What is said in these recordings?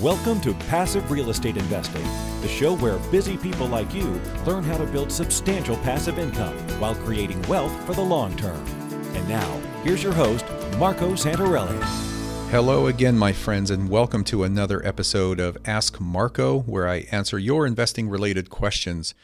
Welcome to Passive Real Estate Investing, the show where busy people like you learn how to build substantial passive income while creating wealth for the long term. And now, here's your host, Marco Santarelli. Hello again, my friends, and welcome to another episode of Ask Marco, where I answer your investing related questions.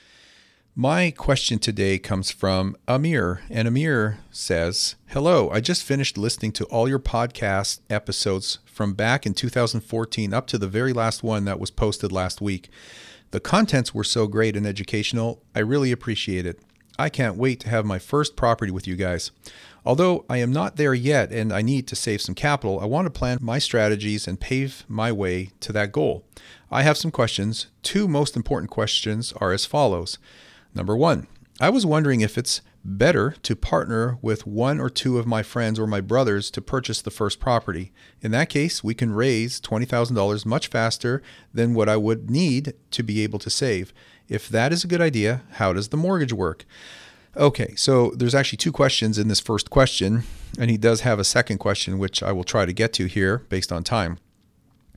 My question today comes from Amir, and Amir says, Hello, I just finished listening to all your podcast episodes from back in 2014 up to the very last one that was posted last week. The contents were so great and educational, I really appreciate it. I can't wait to have my first property with you guys. Although I am not there yet and I need to save some capital, I want to plan my strategies and pave my way to that goal. I have some questions. Two most important questions are as follows. Number one, I was wondering if it's better to partner with one or two of my friends or my brothers to purchase the first property. In that case, we can raise $20,000 much faster than what I would need to be able to save. If that is a good idea, how does the mortgage work? Okay, so there's actually two questions in this first question, and he does have a second question, which I will try to get to here based on time.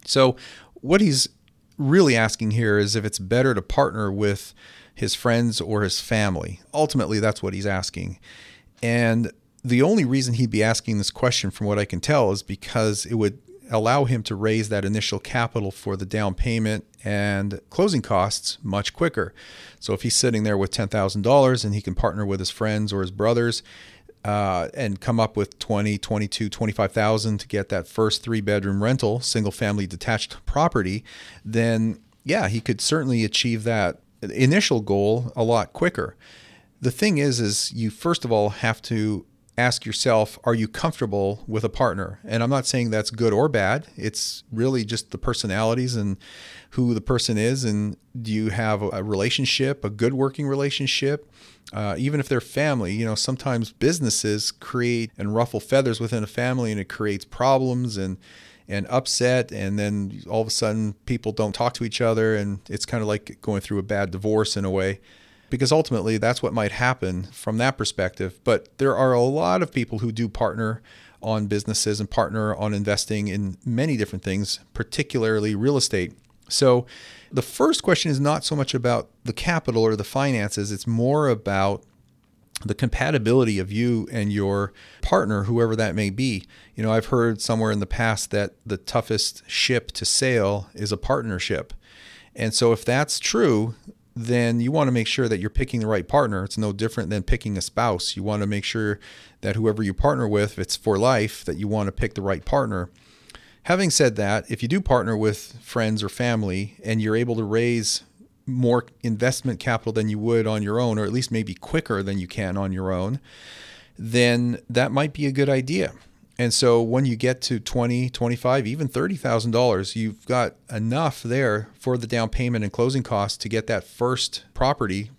So, what he's really asking here is if it's better to partner with his friends or his family. Ultimately, that's what he's asking. And the only reason he'd be asking this question, from what I can tell, is because it would allow him to raise that initial capital for the down payment and closing costs much quicker. So if he's sitting there with $10,000 and he can partner with his friends or his brothers uh, and come up with 20, 22, 25,000 to get that first three bedroom rental, single family detached property, then yeah, he could certainly achieve that initial goal a lot quicker. The thing is, is you first of all have to ask yourself, are you comfortable with a partner? And I'm not saying that's good or bad. It's really just the personalities and who the person is. And do you have a relationship, a good working relationship? Uh, even if they're family, you know, sometimes businesses create and ruffle feathers within a family and it creates problems and and upset and then all of a sudden people don't talk to each other and it's kind of like going through a bad divorce in a way. Because ultimately that's what might happen from that perspective. But there are a lot of people who do partner on businesses and partner on investing in many different things particularly real estate. So the first question is not so much about the capital or the finances it's more about the compatibility of you and your partner, whoever that may be. You know, I've heard somewhere in the past that the toughest ship to sail is a partnership. And so, if that's true, then you want to make sure that you're picking the right partner. It's no different than picking a spouse. You want to make sure that whoever you partner with, if it's for life, that you want to pick the right partner. Having said that, if you do partner with friends or family and you're able to raise more investment capital than you would on your own, or at least maybe quicker than you can on your own, then that might be a good idea. And so when you get to 20, 25, even $30,000, you've got enough there for the down payment and closing costs to get that first property.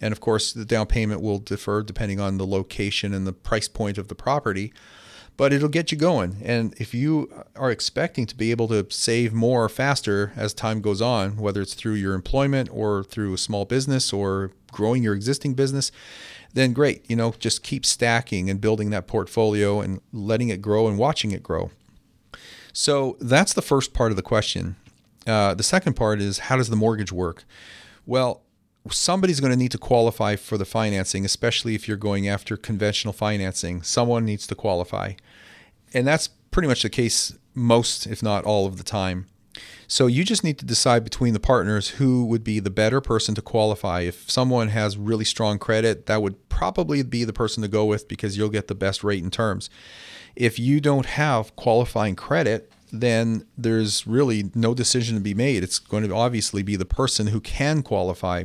And of course, the down payment will differ depending on the location and the price point of the property but it'll get you going. And if you are expecting to be able to save more faster as time goes on, whether it's through your employment or through a small business or growing your existing business, then great. You know, just keep stacking and building that portfolio and letting it grow and watching it grow. So that's the first part of the question. Uh, the second part is how does the mortgage work? Well, somebody's going to need to qualify for the financing, especially if you're going after conventional financing. Someone needs to qualify. And that's pretty much the case most, if not all of the time. So you just need to decide between the partners who would be the better person to qualify. If someone has really strong credit, that would probably be the person to go with because you'll get the best rate and terms. If you don't have qualifying credit, then there's really no decision to be made. It's going to obviously be the person who can qualify.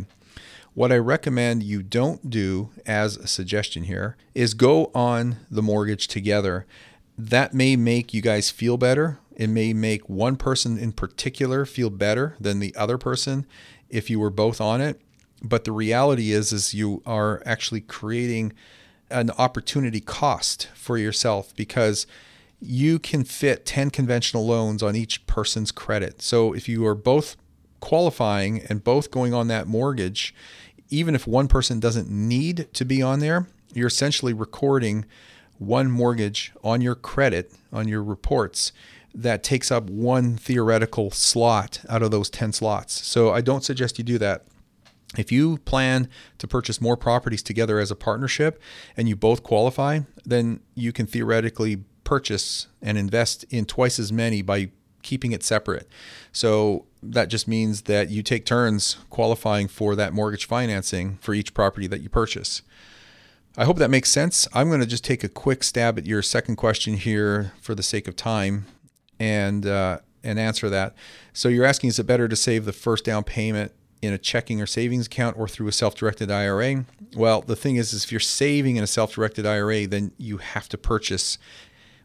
What I recommend you don't do as a suggestion here is go on the mortgage together. That may make you guys feel better. It may make one person in particular feel better than the other person if you were both on it. But the reality is is you are actually creating an opportunity cost for yourself because you can fit 10 conventional loans on each person's credit. So if you are both qualifying and both going on that mortgage, even if one person doesn't need to be on there, you're essentially recording one mortgage on your credit, on your reports. that takes up one theoretical slot out of those 10 slots. So I don't suggest you do that. If you plan to purchase more properties together as a partnership and you both qualify, then you can theoretically purchase and invest in twice as many by keeping it separate. So that just means that you take turns qualifying for that mortgage financing for each property that you purchase. I hope that makes sense. I'm going to just take a quick stab at your second question here for the sake of time and uh, and answer that. So you're asking is it better to save the first down payment in a checking or savings account or through a self-directed IRA? Well, the thing is, is if you're saving in a self-directed IRA, then you have to purchase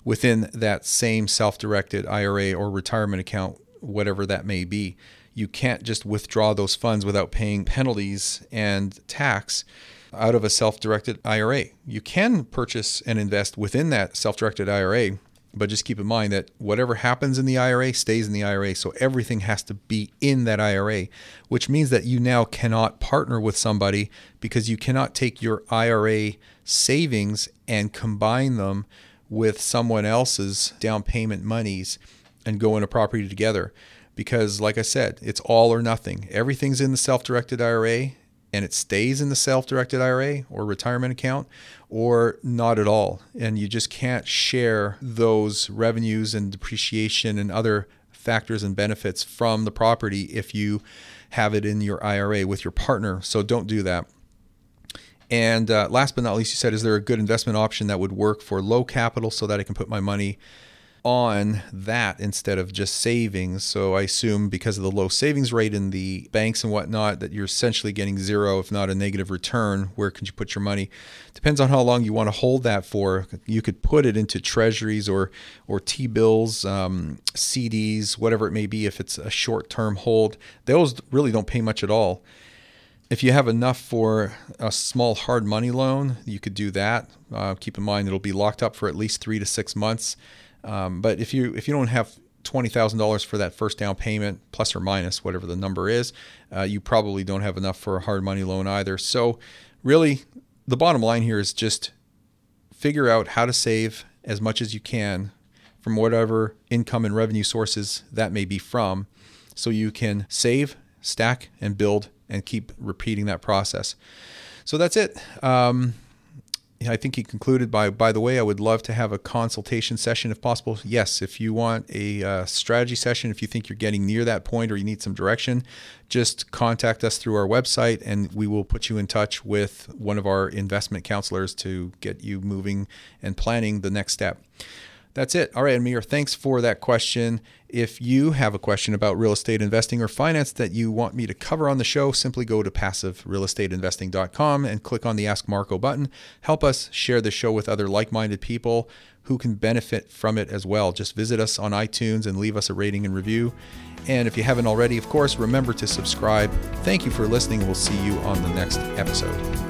within that same self-directed IRA or retirement account, whatever that may be. You can't just withdraw those funds without paying penalties and tax out of a self-directed IRA. You can purchase and invest within that self-directed IRA but just keep in mind that whatever happens in the IRA stays in the IRA. So everything has to be in that IRA, which means that you now cannot partner with somebody because you cannot take your IRA savings and combine them with someone else's down payment monies and go into property together. Because, like I said, it's all or nothing. Everything's in the self directed IRA and it stays in the self directed IRA or retirement account or not at all. And you just can't share those revenues and depreciation and other factors and benefits from the property if you have it in your IRA with your partner. So don't do that. And uh, last but not least, you said, is there a good investment option that would work for low capital so that I can put my money on that instead of just savings. So I assume because of the low savings rate in the banks and whatnot, that you're essentially getting zero, if not a negative return. Where can you put your money? Depends on how long you want to hold that for. You could put it into treasuries or or T bills, um, CDs, whatever it may be. If it's a short term hold, those really don't pay much at all. If you have enough for a small hard money loan, you could do that. Uh, keep in mind it'll be locked up for at least three to six months. Um, but if you if you don't have twenty thousand dollars for that first down payment, plus or minus whatever the number is, uh, you probably don't have enough for a hard money loan either. So, really, the bottom line here is just figure out how to save as much as you can from whatever income and revenue sources that may be from, so you can save, stack, and build, and keep repeating that process. So that's it. Um, I think he concluded by, by the way, I would love to have a consultation session if possible. Yes, if you want a uh, strategy session, if you think you're getting near that point or you need some direction, just contact us through our website and we will put you in touch with one of our investment counselors to get you moving and planning the next step. That's it. All right, Amir, thanks for that question. If you have a question about real estate investing or finance that you want me to cover on the show, simply go to passiverealestateinvesting.com and click on the Ask Marco button. Help us share the show with other like minded people who can benefit from it as well. Just visit us on iTunes and leave us a rating and review. And if you haven't already, of course, remember to subscribe. Thank you for listening. We'll see you on the next episode.